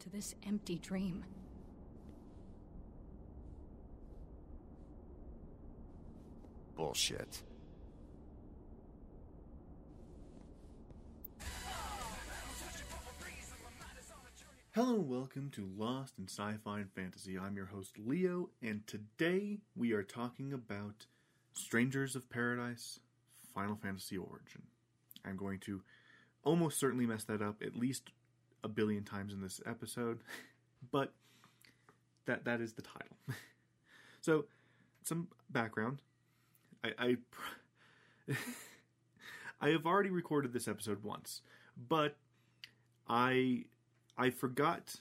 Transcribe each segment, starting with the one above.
into this empty dream. Bullshit. Hello and welcome to Lost in Sci-Fi and Fantasy. I'm your host Leo, and today we are talking about Strangers of Paradise: Final Fantasy Origin. I'm going to almost certainly mess that up at least a billion times in this episode, but that that is the title. so, some background. I I, I have already recorded this episode once, but I I forgot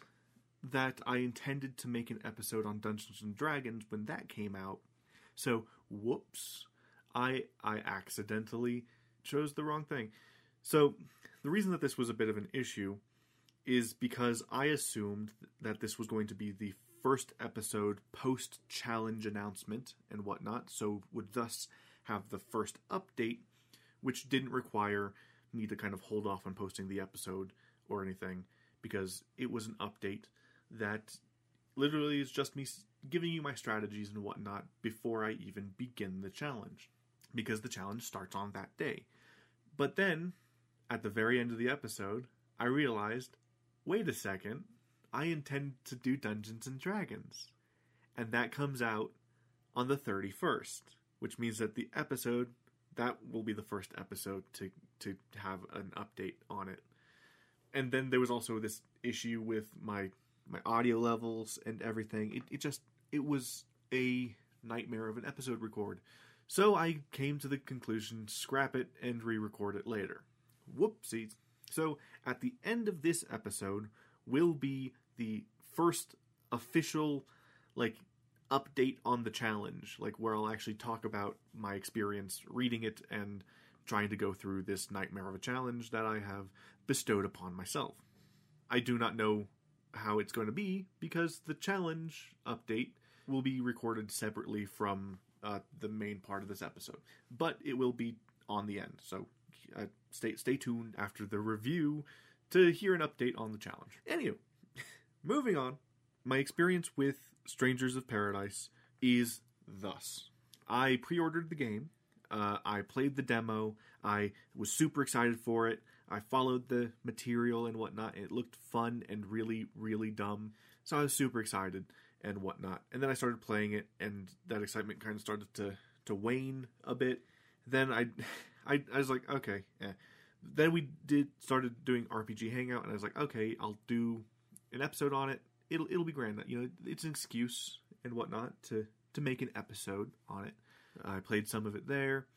that I intended to make an episode on Dungeons and Dragons when that came out. So, whoops. I I accidentally chose the wrong thing. So, the reason that this was a bit of an issue is because I assumed that this was going to be the first episode post challenge announcement and whatnot, so would thus have the first update, which didn't require me to kind of hold off on posting the episode or anything because it was an update that literally is just me giving you my strategies and whatnot before I even begin the challenge because the challenge starts on that day. But then, at the very end of the episode, I realized wait a second, I intend to do Dungeons and Dragons. And that comes out on the 31st, which means that the episode that will be the first episode to to have an update on it. And then there was also this issue with my my audio levels and everything. It it just it was a nightmare of an episode record. So I came to the conclusion scrap it and re-record it later. Whoopsies. So at the end of this episode will be the first official like update on the challenge, like where I'll actually talk about my experience reading it and trying to go through this nightmare of a challenge that I have bestowed upon myself. I do not know how it's going to be because the challenge update will be recorded separately from uh, the main part of this episode, but it will be on the end. So uh, stay stay tuned after the review to hear an update on the challenge. Anyway, moving on, my experience with Strangers of Paradise is thus: I pre-ordered the game. Uh, I played the demo. I was super excited for it. I followed the material and whatnot. And it looked fun and really, really dumb. So I was super excited and whatnot. And then I started playing it, and that excitement kind of started to to wane a bit. Then I, I, I was like, okay. Eh. Then we did started doing RPG Hangout, and I was like, okay, I'll do an episode on it. It'll it'll be grand. You know, it's an excuse and whatnot to to make an episode on it. I played some of it there.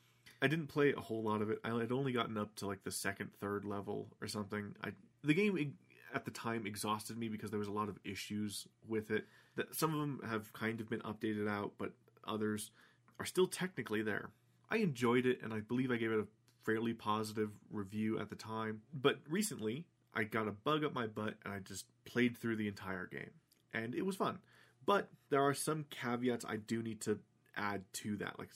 I didn't play a whole lot of it. I had only gotten up to like the second, third level or something. I the game at the time exhausted me because there was a lot of issues with it. That some of them have kind of been updated out, but others are still technically there. I enjoyed it, and I believe I gave it a fairly positive review at the time. But recently, I got a bug up my butt, and I just played through the entire game, and it was fun. But there are some caveats I do need to add to that. Like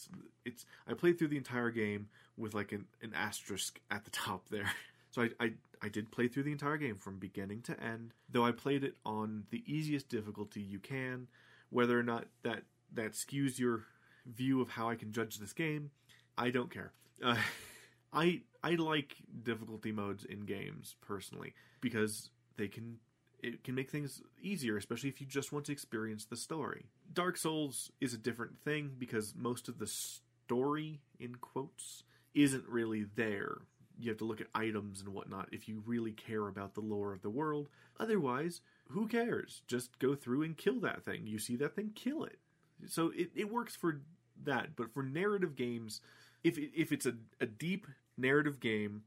it's, I played through the entire game with like an, an asterisk at the top there. So I, I I did play through the entire game from beginning to end, though I played it on the easiest difficulty you can. Whether or not that that skews your view of how I can judge this game, I don't care. Uh, I I like difficulty modes in games personally because they can it can make things easier, especially if you just want to experience the story. Dark Souls is a different thing because most of the story in quotes isn't really there you have to look at items and whatnot if you really care about the lore of the world. Otherwise, who cares? Just go through and kill that thing. You see that thing, kill it. So it, it works for that. But for narrative games, if if it's a, a deep narrative game,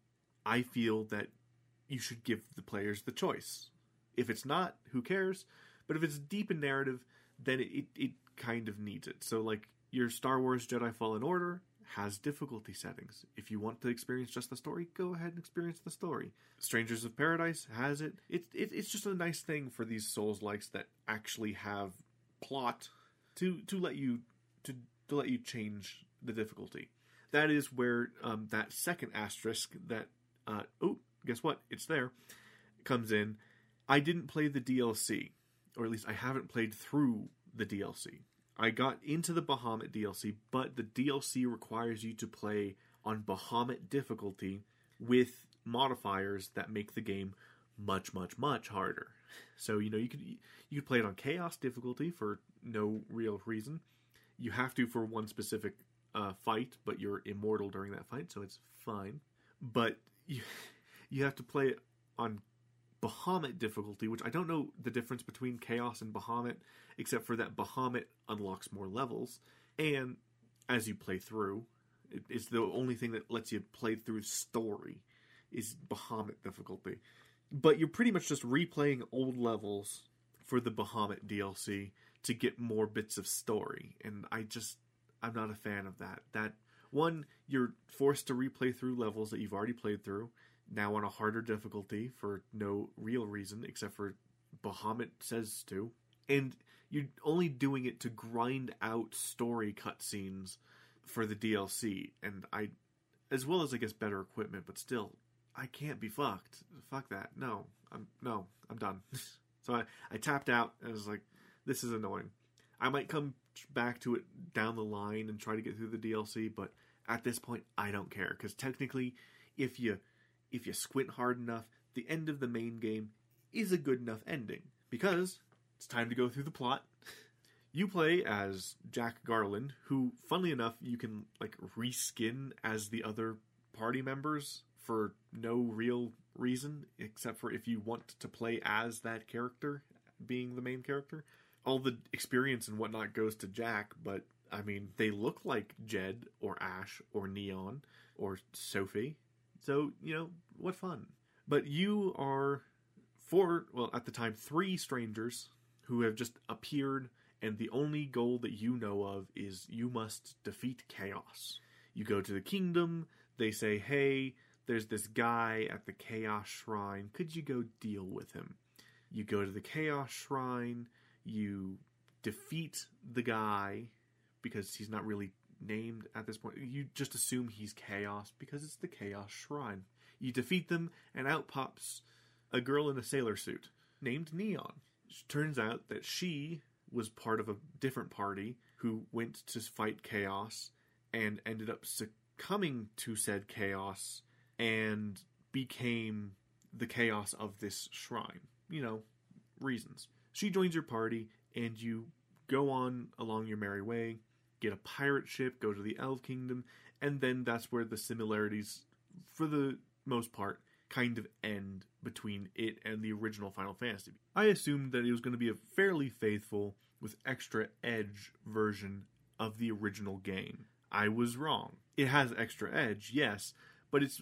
I feel that you should give the players the choice. If it's not, who cares? But if it's deep in narrative, then it, it, kind of needs it. So like your Star Wars Jedi Fallen Order, has difficulty settings. If you want to experience just the story, go ahead and experience the story. Strangers of Paradise has it. It's it, it's just a nice thing for these Souls likes that actually have plot to to let you to to let you change the difficulty. That is where um, that second asterisk that uh, oh guess what it's there comes in. I didn't play the DLC, or at least I haven't played through the DLC. I got into the Bahamut DLC, but the DLC requires you to play on Bahamut difficulty with modifiers that make the game much, much, much harder. So you know you could you could play it on Chaos difficulty for no real reason. You have to for one specific uh, fight, but you're immortal during that fight, so it's fine. But you you have to play it on Bahamut difficulty, which I don't know the difference between Chaos and Bahamut, except for that Bahamut unlocks more levels, and as you play through, it's the only thing that lets you play through story is Bahamut difficulty. But you're pretty much just replaying old levels for the Bahamut DLC to get more bits of story, and I just I'm not a fan of that. That one, you're forced to replay through levels that you've already played through, now on a harder difficulty for no real reason except for Bahamut says to. And you're only doing it to grind out story cutscenes for the DLC. And I, as well as I guess better equipment, but still, I can't be fucked. Fuck that. No, I'm no, I'm done. so I, I tapped out and was like, this is annoying. I might come back to it down the line and try to get through the DLC, but at this point, I don't care because technically, if you if you squint hard enough, the end of the main game is a good enough ending because it's time to go through the plot. You play as Jack Garland, who, funnily enough, you can like reskin as the other party members for no real reason, except for if you want to play as that character, being the main character. All the experience and whatnot goes to Jack, but I mean, they look like Jed or Ash or Neon or Sophie so, you know, what fun. But you are four, well, at the time, three strangers who have just appeared, and the only goal that you know of is you must defeat chaos. You go to the kingdom, they say, hey, there's this guy at the chaos shrine. Could you go deal with him? You go to the chaos shrine, you defeat the guy because he's not really named at this point. You just assume he's Chaos because it's the Chaos Shrine. You defeat them, and out pops a girl in a sailor suit named Neon. It turns out that she was part of a different party who went to fight Chaos and ended up succumbing to said Chaos and became the Chaos of this shrine. You know, reasons. She joins your party, and you go on along your merry way get a pirate ship, go to the Elf Kingdom, and then that's where the similarities, for the most part, kind of end between it and the original Final Fantasy. I assumed that it was going to be a fairly faithful, with extra edge version of the original game. I was wrong. It has extra edge, yes, but it's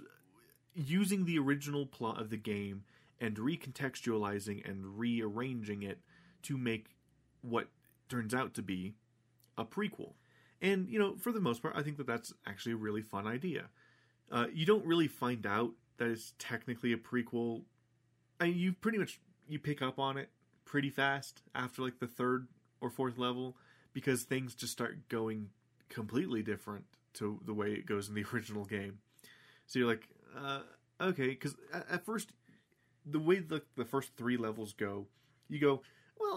using the original plot of the game and recontextualizing and rearranging it to make what turns out to be a prequel. And, you know, for the most part, I think that that's actually a really fun idea. Uh, you don't really find out that it's technically a prequel. I mean, you pretty much you pick up on it pretty fast after like the third or fourth level because things just start going completely different to the way it goes in the original game. So you're like, uh, okay, because at, at first, the way the the first three levels go, you go,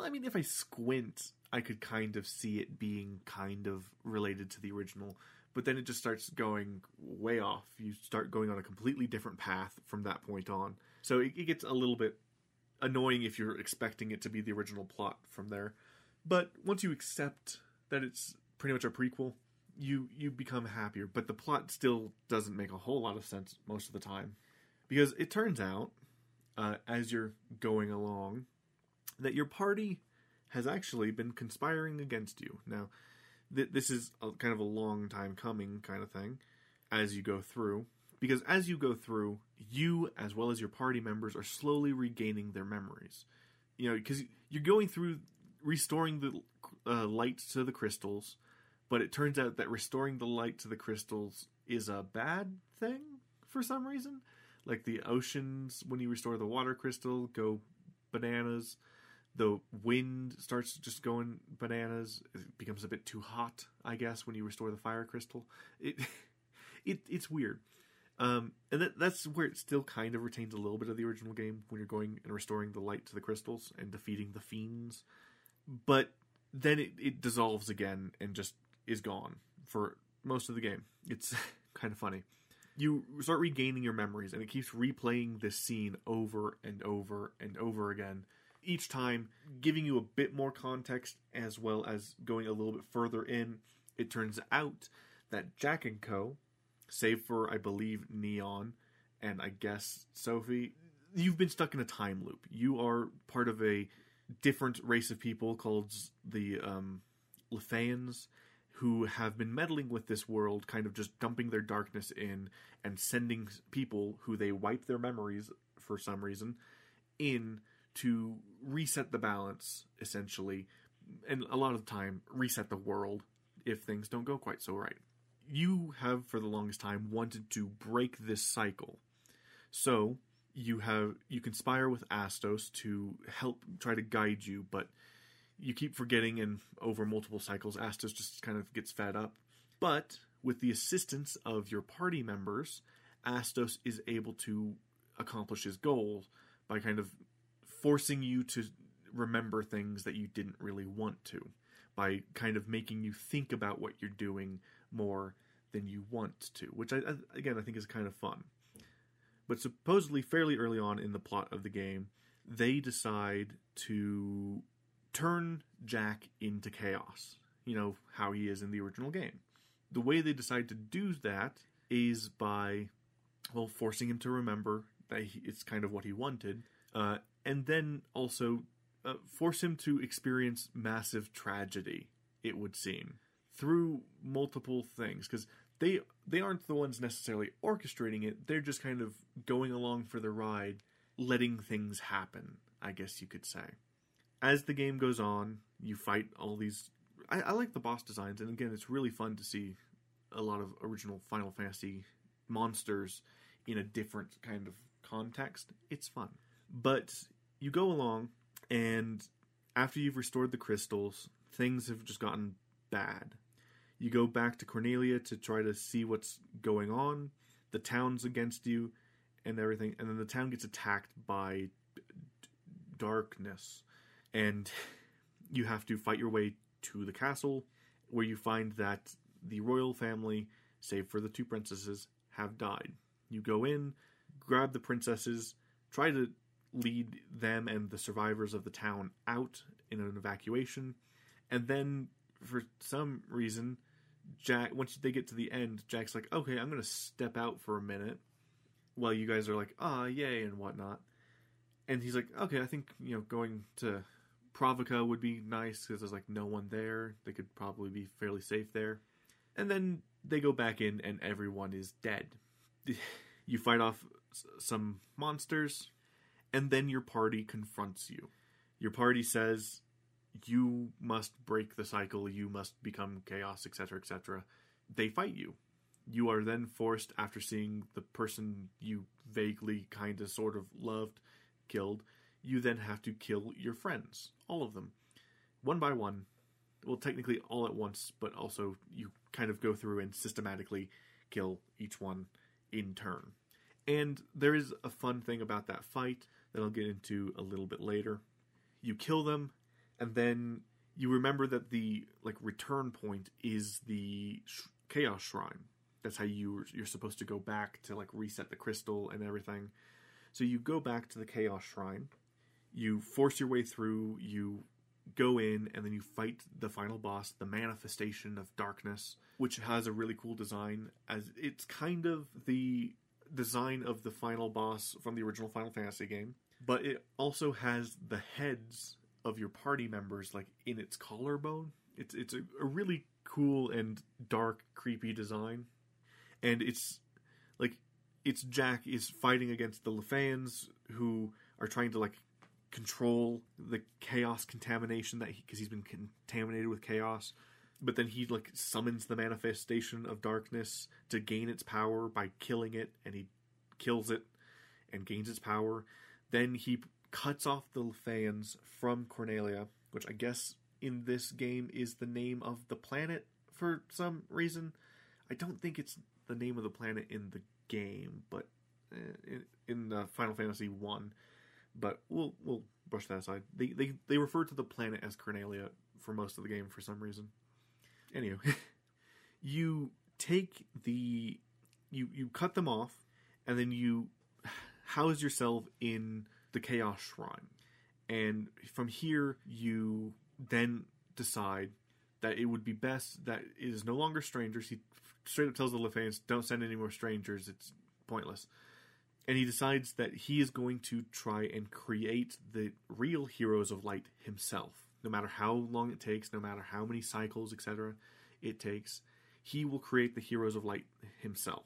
well, I mean, if I squint, I could kind of see it being kind of related to the original, but then it just starts going way off. You start going on a completely different path from that point on. So it, it gets a little bit annoying if you're expecting it to be the original plot from there. But once you accept that it's pretty much a prequel, you you become happier. But the plot still doesn't make a whole lot of sense most of the time, because it turns out uh, as you're going along that your party has actually been conspiring against you. Now, th- this is a, kind of a long time coming kind of thing as you go through. Because as you go through, you, as well as your party members, are slowly regaining their memories. You know, because you're going through restoring the uh, light to the crystals, but it turns out that restoring the light to the crystals is a bad thing for some reason. Like the oceans, when you restore the water crystal, go bananas the wind starts just going bananas. It becomes a bit too hot, I guess, when you restore the fire crystal. It, it it's weird. Um, and that, that's where it still kind of retains a little bit of the original game when you're going and restoring the light to the crystals and defeating the fiends. But then it, it dissolves again and just is gone for most of the game. It's kind of funny. You start regaining your memories, and it keeps replaying this scene over and over and over again. Each time, giving you a bit more context as well as going a little bit further in. It turns out that Jack and Co., save for, I believe, Neon and I guess Sophie, you've been stuck in a time loop. You are part of a different race of people called the um, who have been meddling with this world, kind of just dumping their darkness in and sending people who they wipe their memories for some reason in to reset the balance, essentially, and a lot of the time reset the world if things don't go quite so right. You have, for the longest time, wanted to break this cycle. So you have you conspire with Astos to help try to guide you, but you keep forgetting, and over multiple cycles, Astos just kind of gets fed up. But with the assistance of your party members, Astos is able to accomplish his goal by kind of forcing you to remember things that you didn't really want to, by kind of making you think about what you're doing more than you want to, which I, again I think is kind of fun. But supposedly, fairly early on in the plot of the game, they decide to turn Jack into chaos. You know, how he is in the original game. The way they decide to do that is by, well, forcing him to remember that he, it's kind of what he wanted, uh, and then also uh, force him to experience massive tragedy, it would seem, through multiple things. Because they they aren't the ones necessarily orchestrating it; they're just kind of going along for the ride, letting things happen. I guess you could say as the game goes on, you fight all these. I, I, like the boss designs, and again, it's really fun to see a lot of original Final Fantasy monsters in a different kind of context. It's fun. But you go along, and after you've restored the crystals, things have just gotten bad. You go back to Cornelia to try to see what's going on. The town's against you, and everything, and then the town gets attacked by d- darkness and you have to fight your way to the castle where you find that the royal family, save for the two princesses, have died. You go in, grab the princesses, try to lead them and the survivors of the town out in an evacuation, and then for some reason, Jack once they get to the end, Jack's like, "Okay, I'm going to step out for a minute," while you guys are like, "Ah, yay" and whatnot. And he's like, "Okay, I think you know going to Pravoka would be nice because there's like no one there. They could probably be fairly safe there. And then they go back in and everyone is dead. you fight off some monsters, and then your party confronts you. Your party says, You must break the cycle, you must become chaos, etc., etc. They fight you. You are then forced, after seeing the person you vaguely, kind of, sort of loved killed, you then have to kill your friends, all of them, one by one. Well, technically all at once, but also you kind of go through and systematically kill each one in turn. And there is a fun thing about that fight that I'll get into a little bit later. You kill them, and then you remember that the like return point is the sh- chaos shrine. That's how you you're supposed to go back to like reset the crystal and everything. So you go back to the chaos shrine, you force your way through, you go in, and then you fight the final boss, the manifestation of darkness, which has a really cool design. As it's kind of the design of the final boss from the original Final Fantasy game, but it also has the heads of your party members like in its collarbone. It's it's a, a really cool and dark, creepy design, and it's like it's Jack is fighting against the Lufenians who are trying to like control the chaos contamination that he because he's been contaminated with chaos but then he like summons the manifestation of darkness to gain its power by killing it and he kills it and gains its power then he cuts off the fans from cornelia which i guess in this game is the name of the planet for some reason i don't think it's the name of the planet in the game, but uh, in, in uh, Final Fantasy One. But we'll we'll brush that aside. They they they refer to the planet as Cornelia for most of the game for some reason. Anyway, you take the you you cut them off, and then you house yourself in the Chaos Shrine, and from here you then decide that it would be best that it is no longer strangers. He straight up tells the Lufenians, "Don't send any more strangers. It's pointless." And he decides that he is going to try and create the real heroes of light himself. No matter how long it takes, no matter how many cycles, etc., it takes, he will create the heroes of light himself.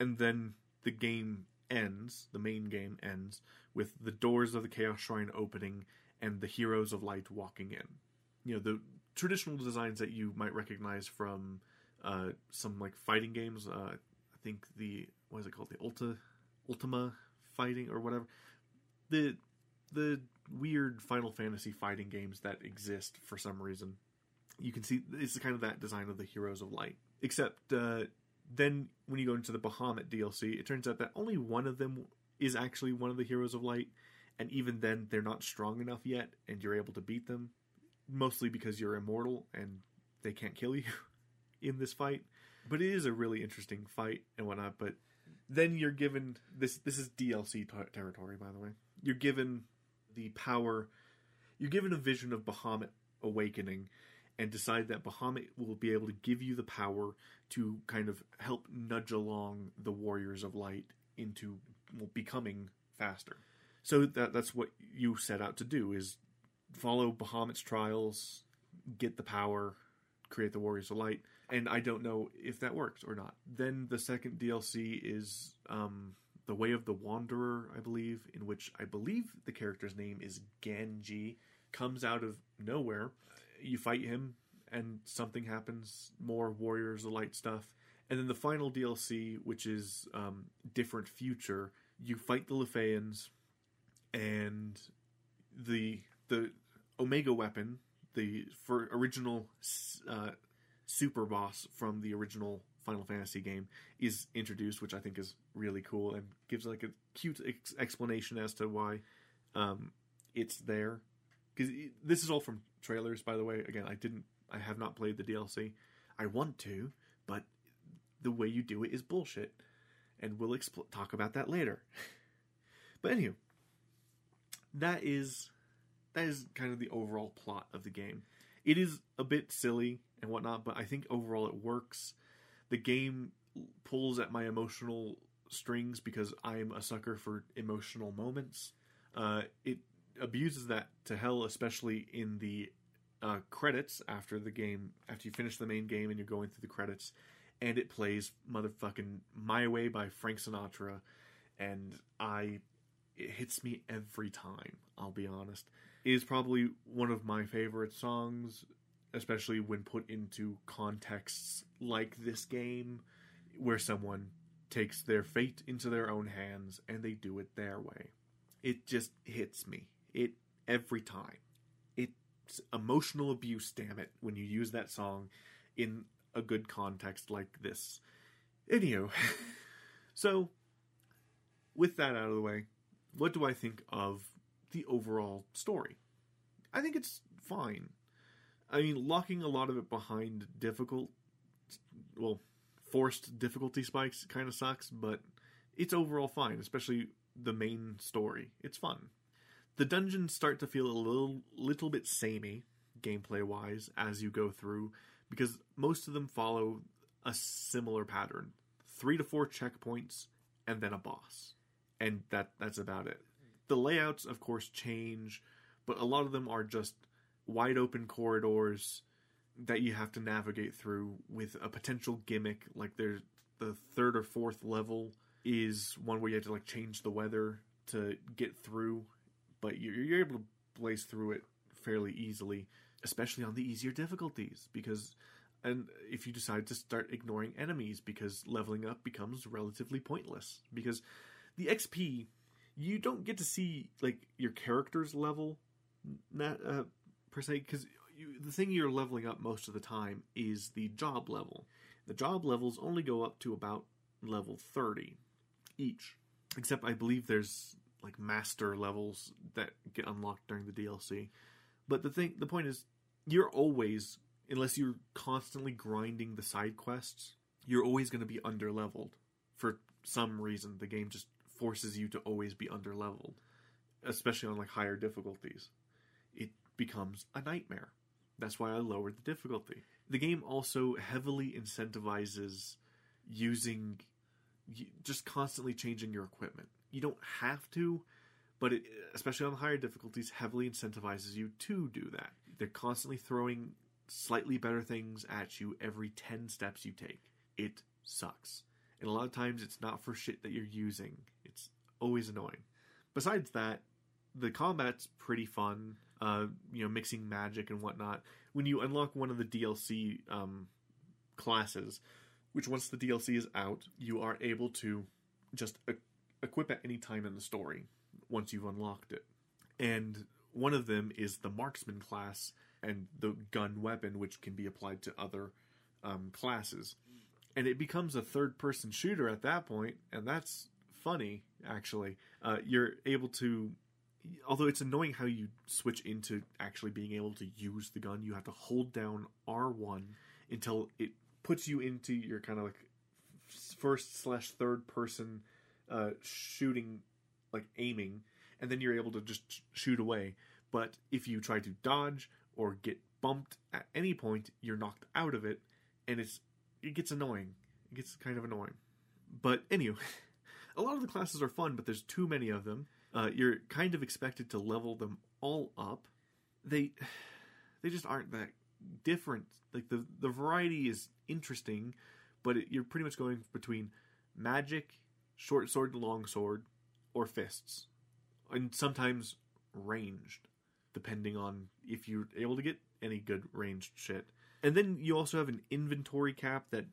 And then the game ends, the main game ends, with the doors of the Chaos Shrine opening and the heroes of light walking in. You know, the traditional designs that you might recognize from uh, some like fighting games. Uh, I think the what is it called? The Ulta Ultima fighting or whatever. The the weird Final Fantasy fighting games that exist for some reason. You can see it's kind of that design of the Heroes of Light. Except uh, then when you go into the Bahamut DLC, it turns out that only one of them is actually one of the Heroes of Light, and even then they're not strong enough yet, and you're able to beat them. Mostly because you're immortal and they can't kill you in this fight. But it is a really interesting fight and whatnot. But then you're given this. This is DLC ter- territory, by the way. You're given the power. You're given a vision of Bahamut awakening, and decide that Bahamut will be able to give you the power to kind of help nudge along the Warriors of Light into becoming faster. So that that's what you set out to do is follow Bahamut's trials, get the power, create the Warriors of Light, and I don't know if that works or not. Then the second DLC is um, the Way of the Wanderer, I believe, in which I believe the character's name is Genji, comes out of nowhere. You fight him, and something happens. More Warriors of Light stuff. And then the final DLC, which is um, Different Future, you fight the Lufenians, and the the Omega weapon, the for original uh, super boss from the original Final Fantasy game, is introduced, which I think is really cool and gives like a cute ex- explanation as to why um, it's there. Because this is all from trailers, by the way. Again, I didn't, I have not played the DLC. I want to, but the way you do it is bullshit, and we'll expl- talk about that later. but anyway, that is that is kind of the overall plot of the game. It is a bit silly and whatnot, but I think overall it works. The game pulls at my emotional strings because I'm a sucker for emotional moments. Uh, it abuses that to hell, especially in the uh, credits after the game, after you finish the main game and you're going through the credits, and it plays motherfucking My Way by Frank Sinatra, and I, it hits me every time, I'll be honest is probably one of my favorite songs, especially when put into contexts like this game, where someone takes their fate into their own hands and they do it their way. It just hits me. It every time. It's emotional abuse, damn it, when you use that song in a good context like this. Anyhow, so with that out of the way, what do I think of the overall story. I think it's fine. I mean, locking a lot of it behind difficult, well, forced difficulty spikes kind of sucks, but it's overall fine, especially the main story. It's fun. The dungeons start to feel a little, little bit samey, gameplay wise, as you go through, because most of them follow a similar pattern: three to four checkpoints, and then a boss, and that that's about it the layouts, of course, change, but a lot of them are just wide open corridors that you have to navigate through with a potential gimmick. Like there's the third or fourth level is one where you have to like change the weather to get through, but you're, you're able to blaze through it fairly easily, especially on the easier difficulties because and if you decide to start ignoring enemies because leveling up becomes relatively pointless because the XP you don't get to see like your character's level uh, per se because the thing you're leveling up most of the time is the job level the job levels only go up to about level 30 each. Except I believe there's like master levels that get unlocked during the DLC. But the thing, the point is, you're always, unless you're constantly grinding the side quests, you're always going to be under leveled. For some reason, the game just forces you to always be under leveled, especially on like higher difficulties. It becomes a nightmare. That's why I lowered the difficulty. The game also heavily incentivizes using just constantly changing your equipment. You don't have to, but it, especially on the higher difficulties, heavily incentivizes you to do that. They're constantly throwing slightly better things at you every 10 steps you take. It sucks. And a lot of times it's not for shit that you're using. It's always annoying. Besides that, the combat's pretty fun. Uh, you know, mixing magic and whatnot. When you unlock one of the DLC um, classes, which once the DLC is out, you are able to just e- equip at any time in the story once you've unlocked it. And one of them is the marksman class and the gun weapon, which can be applied to other um, classes. And it becomes a third person shooter at that point, and that's funny, actually. Uh, you're able to, although it's annoying how you switch into actually being able to use the gun, you have to hold down R1 until it puts you into your kind of like first slash third person uh, shooting, like aiming, and then you're able to just shoot away. But if you try to dodge or get bumped at any point, you're knocked out of it, and it's it gets annoying. It gets kind of annoying. But anyway, a lot of the classes are fun, but there's too many of them. Uh, you're kind of expected to level them all up. They they just aren't that different. Like the the variety is interesting, but it, you're pretty much going between magic, short sword, long sword, or fists, and sometimes ranged, depending on if you're able to get any good ranged shit. And then you also have an inventory cap that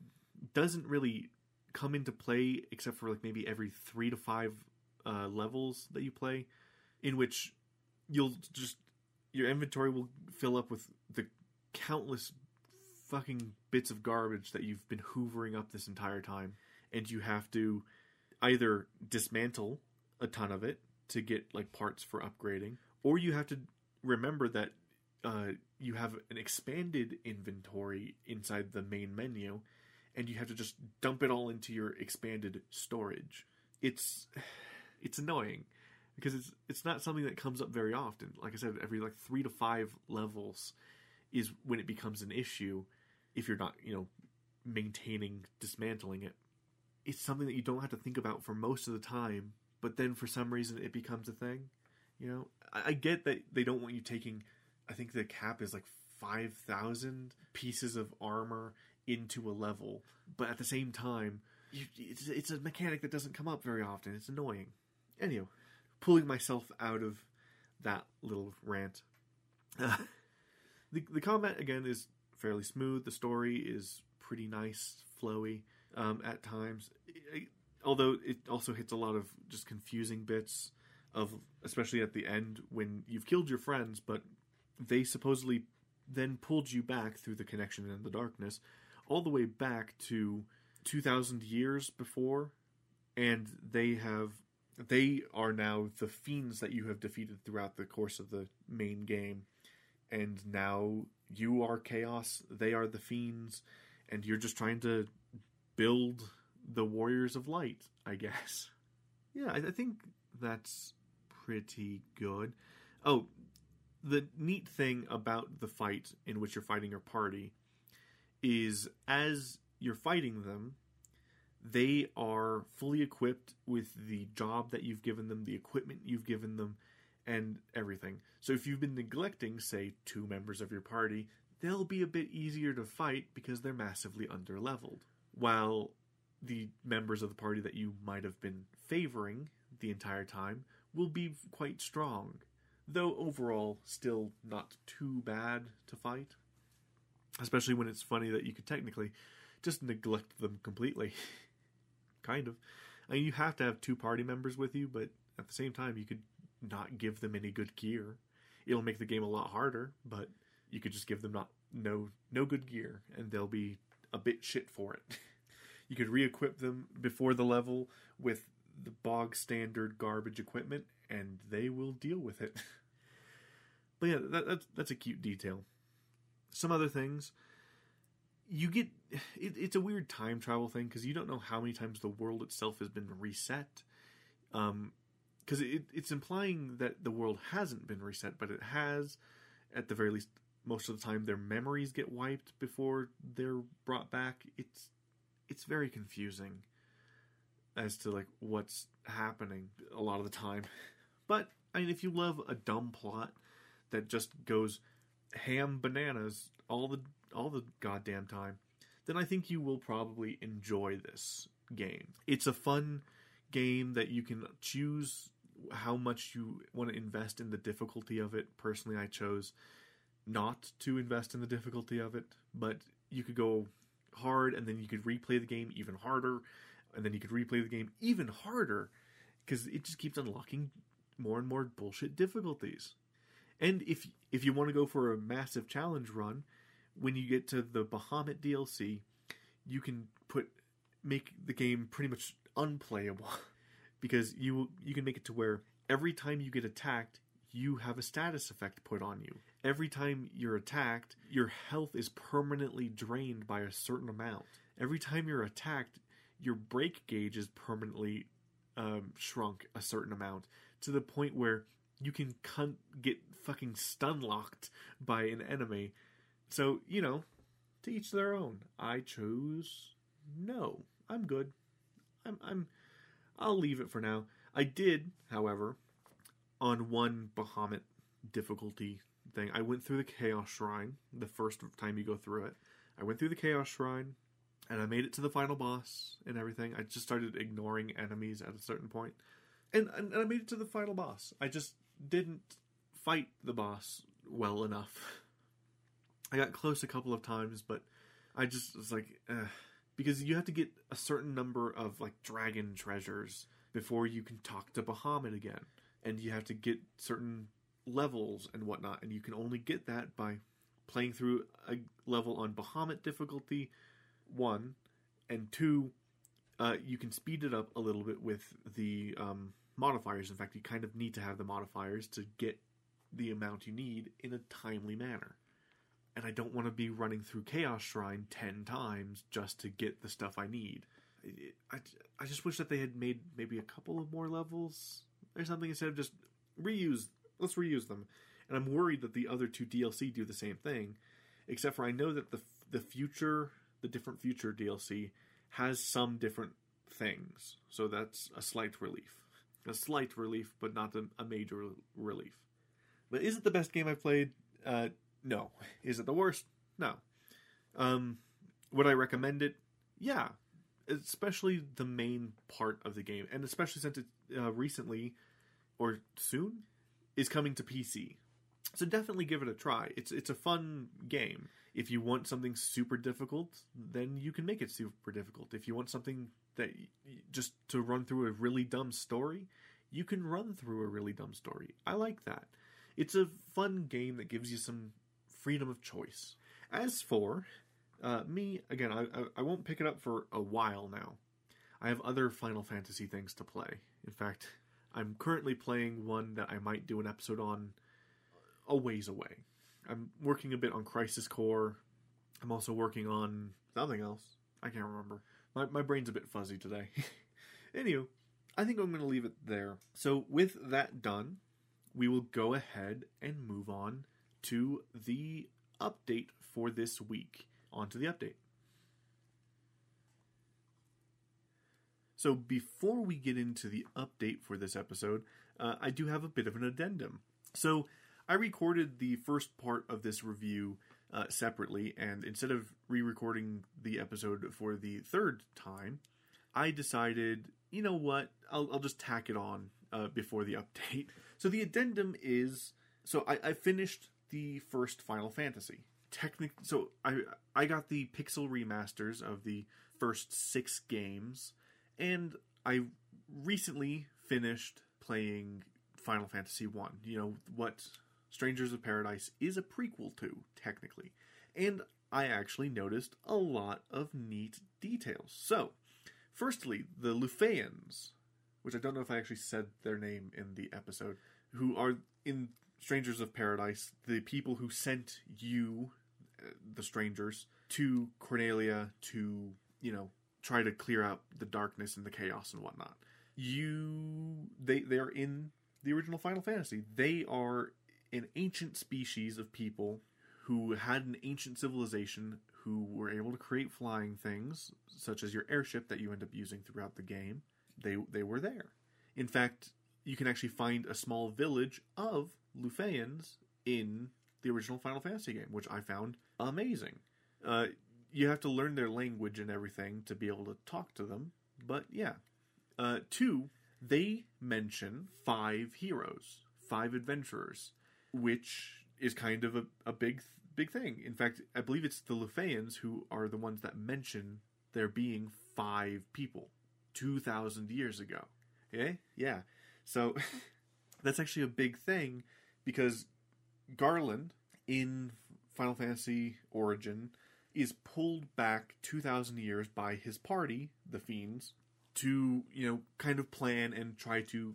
doesn't really come into play except for like maybe every three to five uh, levels that you play, in which you'll just your inventory will fill up with the countless fucking bits of garbage that you've been hoovering up this entire time, and you have to either dismantle a ton of it to get like parts for upgrading, or you have to remember that uh, you have an expanded inventory inside the main menu, and you have to just dump it all into your expanded storage. It's it's annoying because it's it's not something that comes up very often. Like I said, every like three to five levels is when it becomes an issue if you're not, you know, maintaining dismantling it. It's something that you don't have to think about for most of the time, but then for some reason it becomes a thing. You know, I, I get that they don't want you taking. I think the cap is like five thousand pieces of armor into a level, but at the same time, you, it's, it's a mechanic that doesn't come up very often. It's annoying. Anyway, pulling myself out of that little rant. Uh, the the combat again is fairly smooth. The story is pretty nice, flowy um, at times. It, although it also hits a lot of just confusing bits of, especially at the end when you've killed your friends, but they supposedly then pulled you back through the connection in the darkness, all the way back to two thousand years before, and they have they are now the fiends that you have defeated throughout the course of the main game. And now you are chaos they are the fiends and you're just trying to build the warriors of light i guess. Yeah i, I think that's pretty good. Oh the neat thing about the fight in which you're fighting your party is as you're fighting them they are fully equipped with the job that you've given them the equipment you've given them and everything. So if you've been neglecting, say, two members of your party, they'll be a bit easier to fight because they're massively underleveled. While the members of the party that you might have been favoring the entire time will be quite strong, though overall still not too bad to fight. Especially when it's funny that you could technically just neglect them completely. kind of. I mean, you have to have two party members with you, but at the same time, you could not give them any good gear. It'll make the game a lot harder, but you could just give them not no no good gear and they'll be a bit shit for it. you could re-equip them before the level with the bog standard garbage equipment and they will deal with it. but yeah, that, that's that's a cute detail. Some other things, you get it, it's a weird time travel thing because you don't know how many times the world itself has been reset. Um, because it, it's implying that the world hasn't been reset, but it has. At the very least, most of the time, their memories get wiped before they're brought back. It's it's very confusing as to like what's happening a lot of the time. But I mean, if you love a dumb plot that just goes ham bananas all the all the goddamn time, then I think you will probably enjoy this game. It's a fun game that you can choose how much you want to invest in the difficulty of it. Personally, I chose not to invest in the difficulty of it, but you could go hard and then you could replay the game even harder and then you could replay the game even harder because it just keeps unlocking more and more bullshit difficulties. And if if you want to go for a massive challenge run, when you get to the Bahamut DLC, you can put make the game pretty much unplayable because you you can make it to where every time you get attacked, you have a status effect put on you. Every time you're attacked, your health is permanently drained by a certain amount. Every time you're attacked, your break gauge is permanently um, shrunk a certain amount to the point where you can con- get fucking stun locked by an enemy. So, you know, to each their own. I chose no. I'm good. I'm I'm I'll leave it for now. I did, however, on one Bahamut difficulty thing, I went through the Chaos Shrine the first time you go through it. I went through the Chaos Shrine, and I made it to the final boss and everything. I just started ignoring enemies at a certain point, and and I made it to the final boss. I just didn't fight the boss well enough. I got close a couple of times, but I just was like, because you have to get a certain number of like dragon treasures before you can talk to Bahamut again, and you have to get certain levels and whatnot, and you can only get that by playing through a level on Bahamut difficulty one, and two, uh, you can speed it up a little bit with the um, modifiers. In fact, you kind of need to have the modifiers to get the amount you need in a timely manner. And I don't want to be running through Chaos Shrine 10 times just to get the stuff I need. I, I just wish that they had made maybe a couple of more levels or something instead of just reuse. Let's reuse them. And I'm worried that the other two DLC do the same thing, except for I know that the the future, the different future DLC has some different things, so that's a slight relief. A slight relief, but not a, a major relief. But is it the best game I've played? Uh, no. Is it the worst? No. Um, would I recommend it? Yeah, especially the main part of the game, and especially since it uh, recently or soon is coming to PC. So definitely give it a try. It's it's a fun game. If you want something super difficult, then you can make it super difficult. If you want something that just to run through a really dumb story, you can run through a really dumb story. I like that. It's a fun game that gives you some freedom of choice. As for uh, me, again, I, I, won't pick it up for a while now. I have other Final Fantasy things to play. In fact, I'm currently playing one that I might do an episode on a ways away. I'm working a bit on Crisis Core. I'm also working on something else. I can't remember. My, my brain's a bit fuzzy today. Anywho, I think I'm going to leave it there. So, with that done, we will go ahead and move on to the update for this week. On to the update. So, before we get into the update for this episode, uh, I do have a bit of an addendum. So, I recorded the first part of this review uh, separately, and instead of re recording the episode for the third time, I decided, you know what, I'll, I'll just tack it on uh, before the update. So, the addendum is so I, I finished the first Final Fantasy. Technic- so I I got the pixel remasters of the first six games, and I recently finished playing Final Fantasy One. You know what Strangers of Paradise is a prequel to, technically. And I actually noticed a lot of neat details. So, firstly, the Lufenians which I don't know if I actually said their name in the episode, who are in Strangers of Paradise, the people who sent you, uh, the strangers, to Cornelia to, you know, try to clear out the darkness and the chaos and whatnot. You, they, they are in the original Final Fantasy. They are an ancient species of people who had an ancient civilization who were able to create flying things, such as your airship that you end up using throughout the game. They they were there. In fact, you can actually find a small village of Lufenians in the original Final Fantasy game, which I found amazing. Uh, you have to learn their language and everything to be able to talk to them, but yeah. Uh, two, they mention five heroes, five adventurers, which is kind of a, a big big thing. In fact, I believe it's the Lufenians who are the ones that mention there being five people two thousand years ago. Okay, yeah. So that's actually a big thing because Garland in Final Fantasy Origin is pulled back 2000 years by his party, the Fiends, to, you know, kind of plan and try to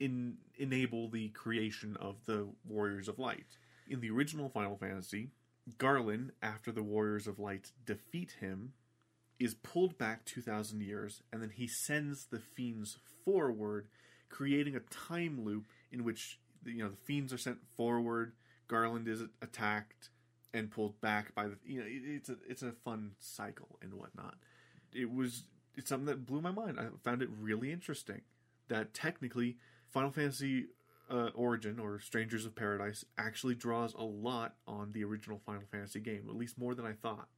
in, enable the creation of the Warriors of Light. In the original Final Fantasy, Garland, after the Warriors of Light defeat him, is pulled back 2,000 years, and then he sends the Fiends forward, creating a time loop in which you know the Fiends are sent forward, Garland is attacked and pulled back by the you know it, it's a it's a fun cycle and whatnot. It was it's something that blew my mind. I found it really interesting that technically Final Fantasy uh, Origin or Strangers of Paradise actually draws a lot on the original Final Fantasy game, at least more than I thought.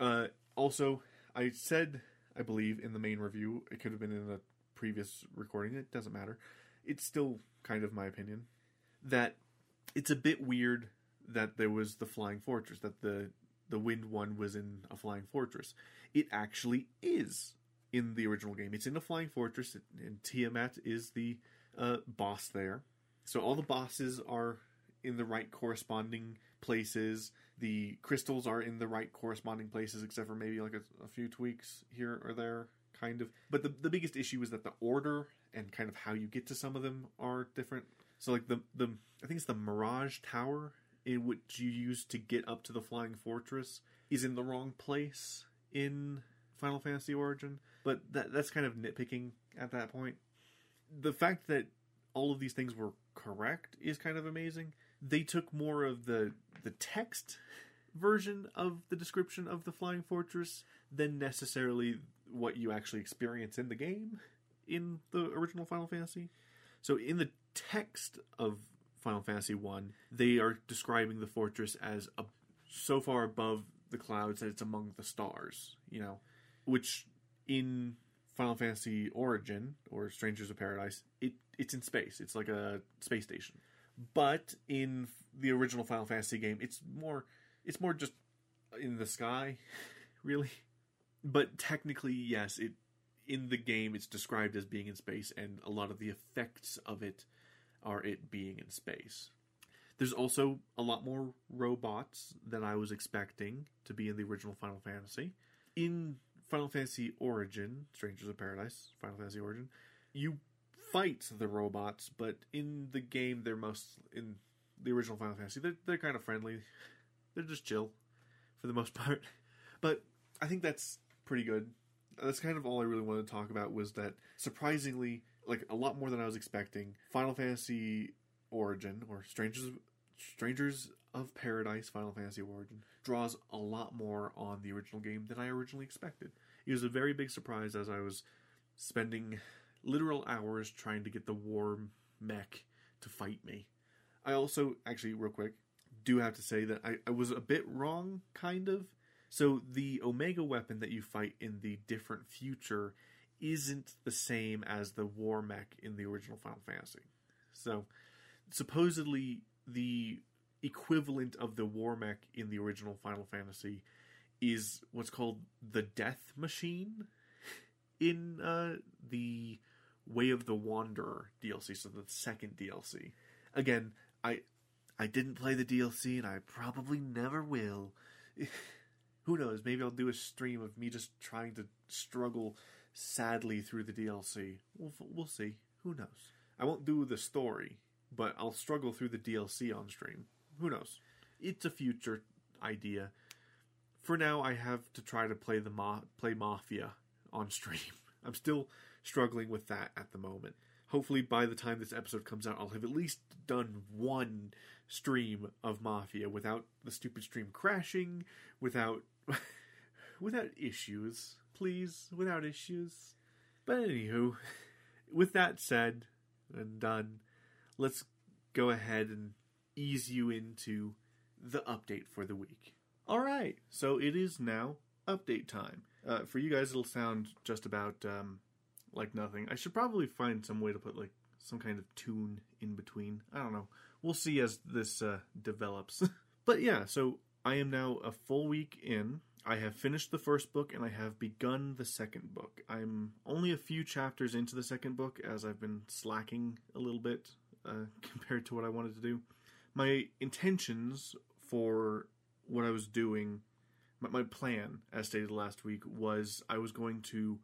Uh, also, I said, I believe, in the main review, it could have been in a previous recording, it doesn't matter. It's still kind of my opinion that it's a bit weird that there was the flying fortress, that the the wind one was in a flying fortress. It actually is in the original game. It's in a flying fortress, and Tiamat is the uh, boss there. So all the bosses are in the right corresponding places. The crystals are in the right corresponding places, except for maybe like a, a few tweaks here or there, kind of. But the the biggest issue is that the order and kind of how you get to some of them are different. So like the the I think it's the Mirage Tower in which you use to get up to the Flying Fortress is in the wrong place in Final Fantasy Origin. But that that's kind of nitpicking at that point. The fact that all of these things were correct is kind of amazing. They took more of the the text version of the description of the flying fortress than necessarily what you actually experience in the game in the original Final Fantasy. So in the text of Final Fantasy 1, they are describing the fortress as a, so far above the clouds that it's among the stars, you know, which in Final Fantasy Origin or Strangers of Paradise, it it's in space. It's like a space station. But in the original Final Fantasy game, it's more it's more just in the sky, really. But technically, yes, it in the game it's described as being in space and a lot of the effects of it are it being in space. There's also a lot more robots than I was expecting to be in the original Final Fantasy. In Final Fantasy Origin, Strangers of Paradise, Final Fantasy Origin, you fight the robots, but in the game they're most in the original Final Fantasy, they're they're kind of friendly. They're just chill for the most part. But I think that's pretty good. That's kind of all I really wanted to talk about was that surprisingly, like a lot more than I was expecting, Final Fantasy Origin or Strangers Strangers of Paradise Final Fantasy Origin draws a lot more on the original game than I originally expected. It was a very big surprise as I was spending literal hours trying to get the war mech to fight me. I also, actually, real quick, do have to say that I, I was a bit wrong, kind of. So, the Omega weapon that you fight in the different future isn't the same as the war mech in the original Final Fantasy. So, supposedly, the equivalent of the war mech in the original Final Fantasy is what's called the Death Machine in uh, the Way of the Wanderer DLC, so the second DLC. Again, I I didn't play the DLC and I probably never will. Who knows? Maybe I'll do a stream of me just trying to struggle sadly through the DLC. We'll, we'll see. Who knows? I won't do the story, but I'll struggle through the DLC on stream. Who knows? It's a future idea. For now, I have to try to play the ma- play Mafia on stream. I'm still struggling with that at the moment. Hopefully, by the time this episode comes out, I'll have at least done one stream of Mafia without the stupid stream crashing, without without issues. Please, without issues. But anywho, with that said and done, let's go ahead and ease you into the update for the week. All right, so it is now update time. Uh, for you guys, it'll sound just about um, like nothing. I should probably find some way to put like some kind of tune in between. I don't know. We'll see as this uh, develops. but yeah, so I am now a full week in. I have finished the first book and I have begun the second book. I'm only a few chapters into the second book as I've been slacking a little bit uh, compared to what I wanted to do. My intentions for what I was doing, my, my plan, as stated last week, was I was going to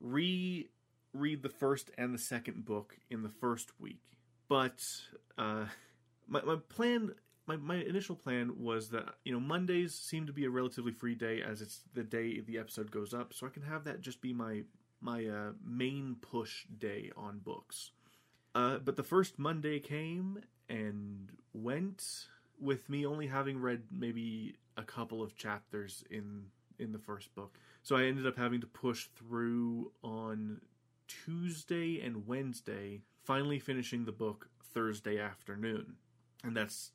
re read the first and the second book in the first week. But uh, my, my plan my, my initial plan was that you know Mondays seem to be a relatively free day as it's the day the episode goes up, so I can have that just be my my uh, main push day on books. Uh, but the first Monday came and went with me only having read maybe a couple of chapters in in the first book. So I ended up having to push through on Tuesday and Wednesday, finally finishing the book Thursday afternoon. And that's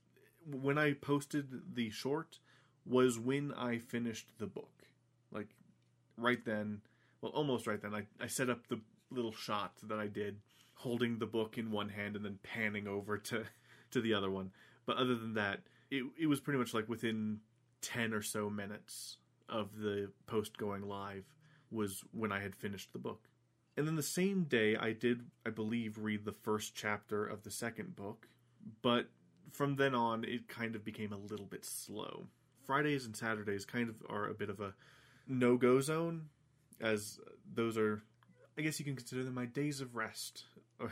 when I posted the short was when I finished the book. Like right then, well almost right then I I set up the little shot that I did holding the book in one hand and then panning over to to the other one. But other than that, it it was pretty much like within 10 or so minutes of the post going live was when I had finished the book. And then the same day, I did, I believe, read the first chapter of the second book, but from then on, it kind of became a little bit slow. Fridays and Saturdays kind of are a bit of a no go zone, as those are, I guess you can consider them my days of rest.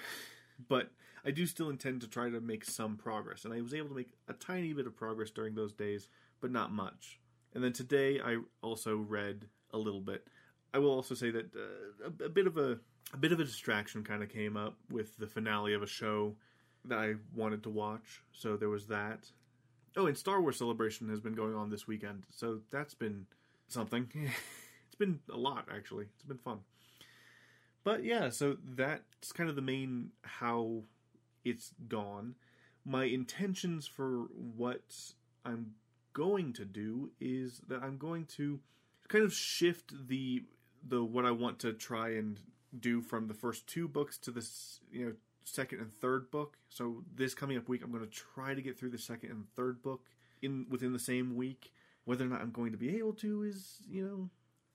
but I do still intend to try to make some progress, and I was able to make a tiny bit of progress during those days, but not much. And then today, I also read a little bit. I will also say that uh, a, a, bit of a a bit of a distraction kind of came up with the finale of a show that I wanted to watch. So there was that. Oh, and Star Wars Celebration has been going on this weekend, so that's been something. it's been a lot actually. It's been fun. But yeah, so that's kind of the main how it's gone. My intentions for what I'm going to do is that I'm going to kind of shift the the what I want to try and do from the first two books to this you know second and third book. So this coming up week, I'm going to try to get through the second and third book in within the same week. Whether or not I'm going to be able to is you know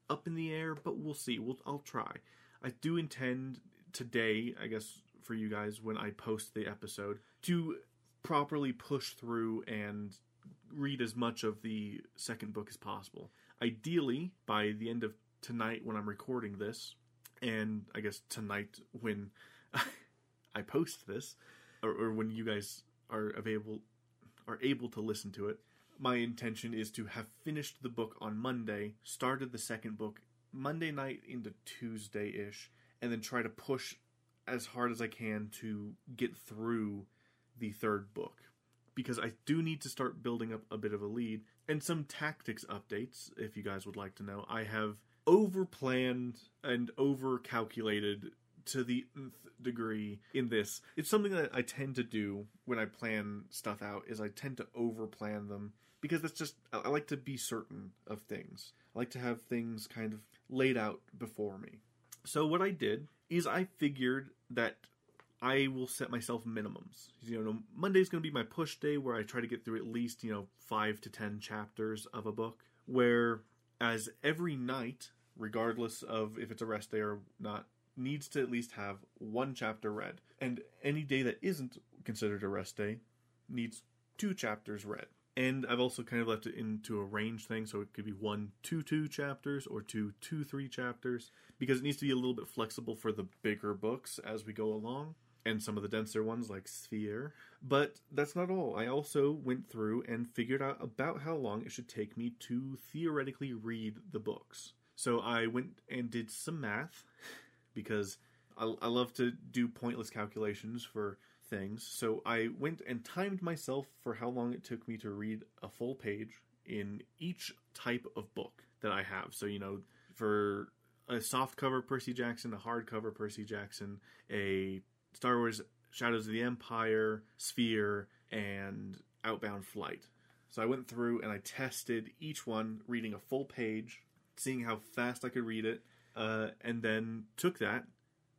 up in the air, but we'll see. We'll I'll try. I do intend today, I guess for you guys when I post the episode, to properly push through and read as much of the second book as possible. Ideally, by the end of tonight when I'm recording this, and I guess tonight when I post this, or, or when you guys are available, are able to listen to it, my intention is to have finished the book on Monday, started the second book Monday night into Tuesday ish, and then try to push as hard as I can to get through the third book. Because I do need to start building up a bit of a lead and some tactics updates, if you guys would like to know. I have over planned and over calculated to the nth degree in this. It's something that I tend to do when I plan stuff out is I tend to over plan them because that's just I like to be certain of things. I like to have things kind of laid out before me. So what I did is I figured that I will set myself minimums. You know, Monday's going to be my push day where I try to get through at least, you know, 5 to 10 chapters of a book where as every night, regardless of if it's a rest day or not, needs to at least have one chapter read. And any day that isn't considered a rest day needs two chapters read. And I've also kind of left it into a range thing, so it could be one, two, two chapters or two, two, three chapters, because it needs to be a little bit flexible for the bigger books as we go along, and some of the denser ones like Sphere. But that's not all. I also went through and figured out about how long it should take me to theoretically read the books. So I went and did some math, because I, I love to do pointless calculations for things. So I went and timed myself for how long it took me to read a full page in each type of book that I have. So, you know, for a soft cover Percy Jackson, a hardcover Percy Jackson, a Star Wars Shadows of the Empire, Sphere, and Outbound Flight. So I went through and I tested each one, reading a full page, seeing how fast I could read it, uh, and then took that.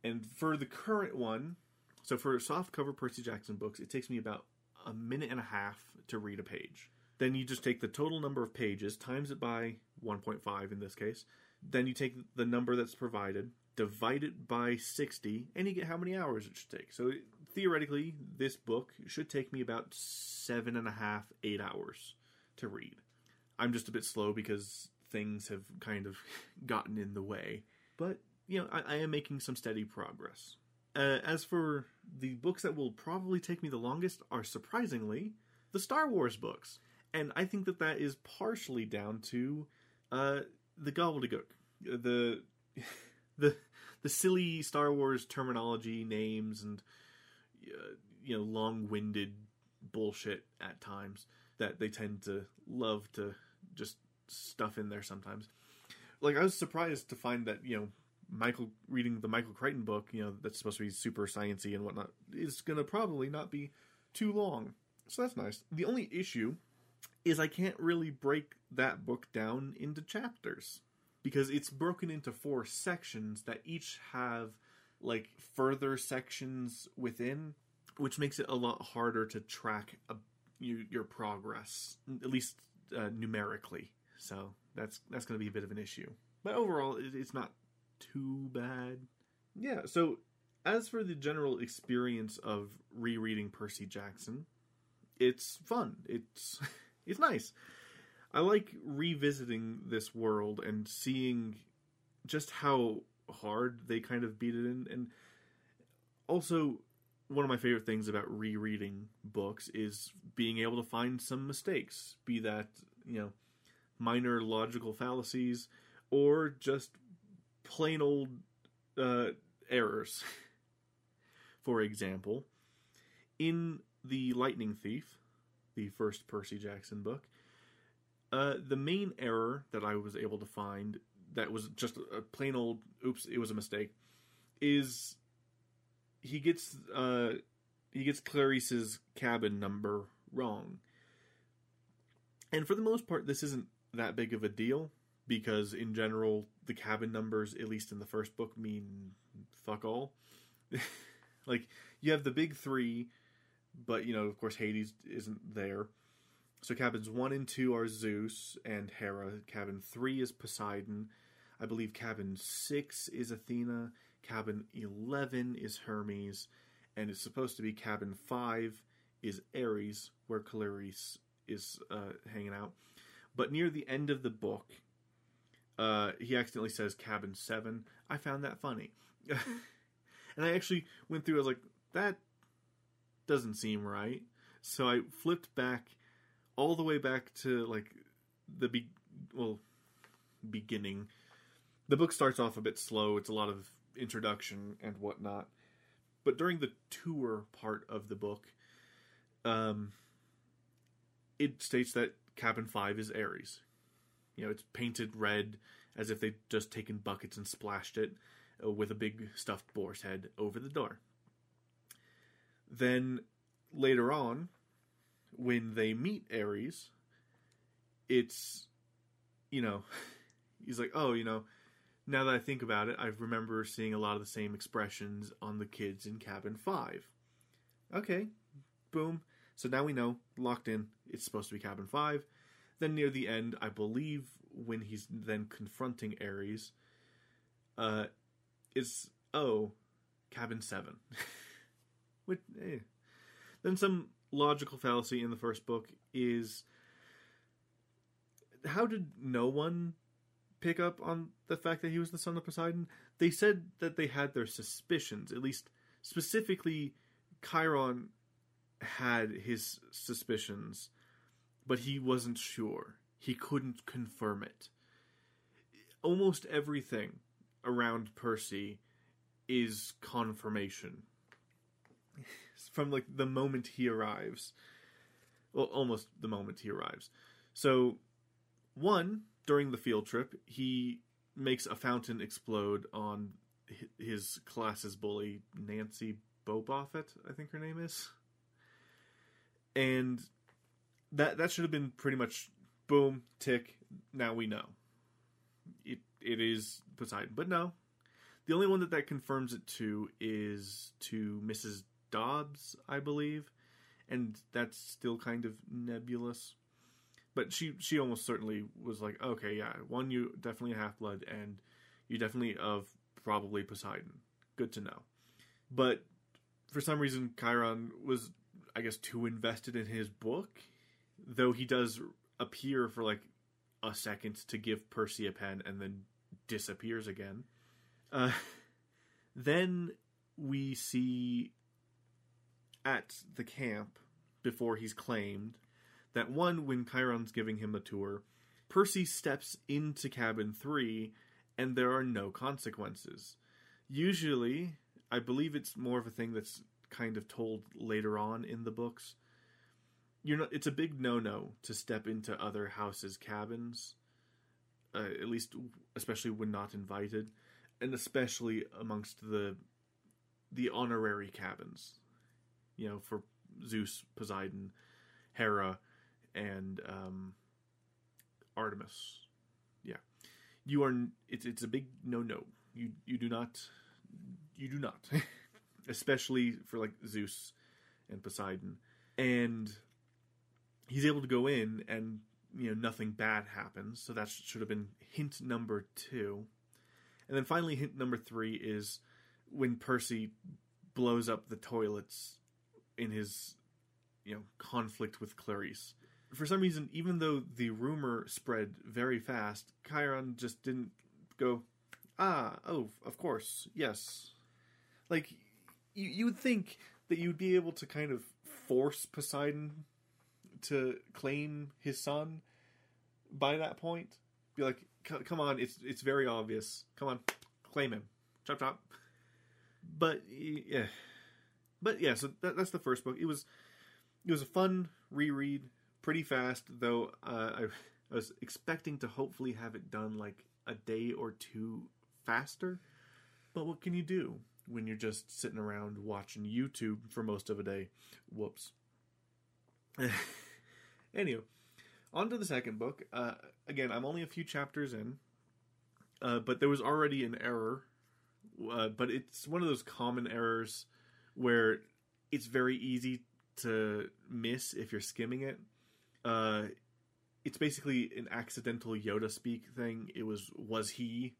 And for the current one, so for soft cover Percy Jackson books, it takes me about a minute and a half to read a page. Then you just take the total number of pages, times it by 1.5 in this case. Then you take the number that's provided, divide it by 60, and you get how many hours it should take. So theoretically, this book should take me about seven and a half, eight hours to read. I'm just a bit slow because things have kind of gotten in the way. But, you know, I, I am making some steady progress. Uh, as for the books that will probably take me the longest, are surprisingly the Star Wars books, and I think that that is partially down to uh, the gobbledygook, the the the silly Star Wars terminology, names, and uh, you know long-winded bullshit at times that they tend to love to just stuff in there sometimes. Like I was surprised to find that you know Michael reading the Michael Crichton book, you know, that's supposed to be super sciency and whatnot, is gonna probably not be too long. So that's nice. The only issue is I can't really break that book down into chapters because it's broken into four sections that each have like further sections within, which makes it a lot harder to track a, you, your progress, at least uh, numerically. So that's that's going to be a bit of an issue. But overall, it, it's not too bad. Yeah, so as for the general experience of rereading Percy Jackson, it's fun. It's it's nice. I like revisiting this world and seeing just how hard they kind of beat it in and also one of my favorite things about rereading books is being able to find some mistakes, be that, you know, minor logical fallacies or just plain old uh, errors. For example, in The Lightning Thief, the first Percy Jackson book, uh, the main error that I was able to find that was just a plain old oops, it was a mistake, is he gets uh, he gets Clarisse's cabin number wrong. And for the most part, this isn't that big of a deal because in general the cabin numbers at least in the first book mean fuck all. Like you have the big three but you know of course hades isn't there. So cabins one and two are zeus and hera. Cabin three is poseidon. I believe cabin six is athena. Cabin 11 is hermes. And it's supposed to be cabin five is ares where clarisse is uh, hanging out but near the end of the book uh, he accidentally says cabin seven. I found that funny. and I actually went through, I was like, that doesn't seem right. So I flipped back all the way back to like the be well beginning. The book starts off a bit slow. It's a lot of introduction and whatnot. But during the tour part of the book, um, it states that cabin five is Ares. You know, it's painted red as if they'd just taken buckets and splashed it uh, with a big stuffed boar's head over the door. Then later on, when they meet Ares, it's, you know, he's like, oh, you know, now that I think about it, I remember seeing a lot of the same expressions on the kids in cabin five. Okay, boom. So now we know, locked in, it's supposed to be cabin five. Then near the end, I believe when he's then confronting Ares, uh, is oh, cabin seven. Which, eh. Then some logical fallacy in the first book is how did no one pick up on the fact that he was the son of Poseidon? They said that they had their suspicions, at least specifically Chiron had his suspicions, but he wasn't sure. He couldn't confirm it. Almost everything around Percy is confirmation. From like the moment he arrives. Well, almost the moment he arrives. So, one, during the field trip, he makes a fountain explode on his class's bully, Nancy Bobofit, I think her name is. And that that should have been pretty much boom, tick, now we know. It it is Poseidon. But no. The only one that that confirms it to is to Mrs. Dodds, I believe. And that's still kind of nebulous. But she she almost certainly was like, okay, yeah, one, you definitely half blood, and you definitely of probably Poseidon. Good to know. But for some reason, Chiron was, I guess, too invested in his book, though he does appear for like a second to give Percy a pen and then disappears again. Uh, then we see at the camp before he's claimed that one, when Chiron's giving him a tour, Percy steps into cabin three and there are no consequences. Usually, I believe it's more of a thing that's kind of told later on in the books. You're not. It's a big no-no to step into other houses' cabins, uh, at least, especially when not invited, and especially amongst the the honorary cabins. You know, for Zeus, Poseidon, Hera, and um, Artemis. Yeah, you are. It's it's a big no-no. You you do not you do not, especially for like Zeus and Poseidon, and he's able to go in and you know nothing bad happens. So that should have been hint number two, and then finally hint number three is when Percy blows up the toilets in his you know conflict with Clarisse. For some reason, even though the rumor spread very fast, Chiron just didn't go, ah, oh, of course, yes, like you you would think that you'd be able to kind of force Poseidon to claim his son by that point. Be like, come on, it's it's very obvious. Come on, claim him. Chop chop. But yeah, but yeah. So that, that's the first book. It was it was a fun reread, pretty fast though. Uh, I, I was expecting to hopefully have it done like a day or two faster. But what can you do? When you're just sitting around watching YouTube for most of a day. Whoops. anyway, on to the second book. Uh, again, I'm only a few chapters in, uh, but there was already an error. Uh, but it's one of those common errors where it's very easy to miss if you're skimming it. Uh, it's basically an accidental Yoda speak thing. It was was he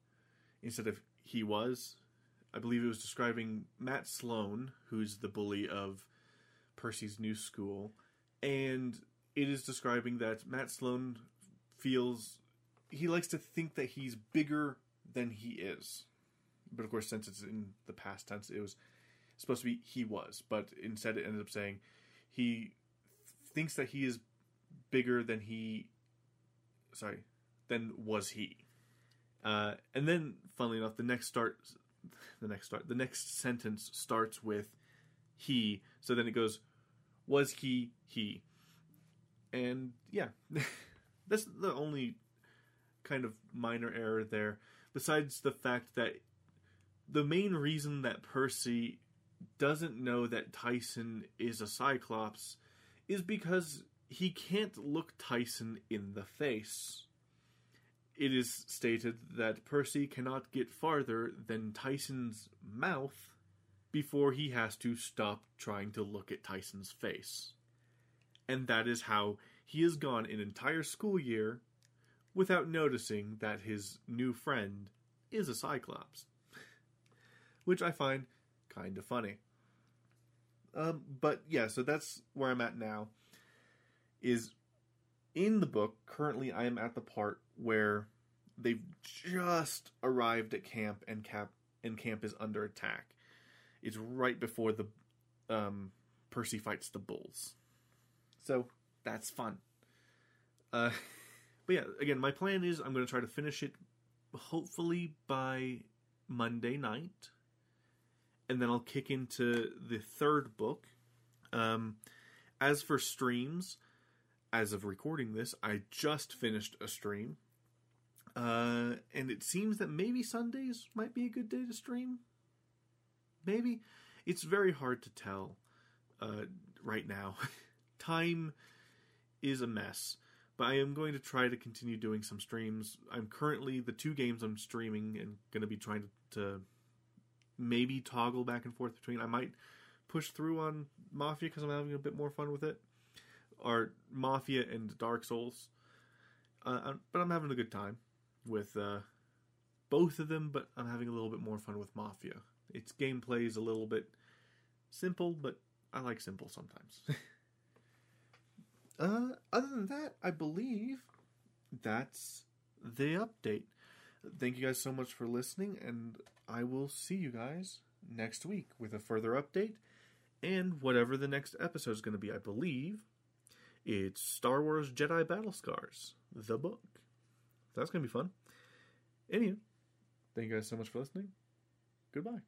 instead of he was. I believe it was describing Matt Sloan, who's the bully of Percy's new school, and it is describing that Matt Sloan feels he likes to think that he's bigger than he is. But of course, since it's in the past tense, it was supposed to be he was, but instead it ended up saying he thinks that he is bigger than he sorry than was he uh, and then funnily enough the next start the next start the next sentence starts with he so then it goes was he he. And yeah that's the only kind of minor error there. Besides the fact that the main reason that Percy doesn't know that Tyson is a Cyclops is because he can't look Tyson in the face it is stated that Percy cannot get farther than Tyson's mouth before he has to stop trying to look at Tyson's face. And that is how he has gone an entire school year without noticing that his new friend is a Cyclops. Which I find kind of funny. Um, but yeah, so that's where I'm at now. Is in the book, currently I am at the part where they've just arrived at camp and cap and camp is under attack. It's right before the um, Percy fights the bulls. So that's fun. Uh, but yeah, again, my plan is I'm going to try to finish it hopefully by Monday night. And then I'll kick into the third book. Um, as for streams, as of recording this, I just finished a stream. Uh, and it seems that maybe Sundays might be a good day to stream. Maybe. It's very hard to tell uh, right now. Time is a mess, but I am going to try to continue doing some streams. I'm currently, the two games I'm streaming and going to be trying to, to maybe toggle back and forth between. I might push through on Mafia because I'm having a bit more fun with it are Mafia and Dark Souls. Uh, but I'm having a good time with uh, both of them, but I'm having a little bit more fun with Mafia. Its gameplay is a little bit simple, but I like simple sometimes. uh, other than that, I believe that's the update. Thank you guys so much for listening, and I will see you guys next week with a further update and whatever the next episode is going to be. I believe it's Star Wars Jedi Battle Scars, the book. That's going to be fun. Anyway, thank you guys so much for listening. Goodbye.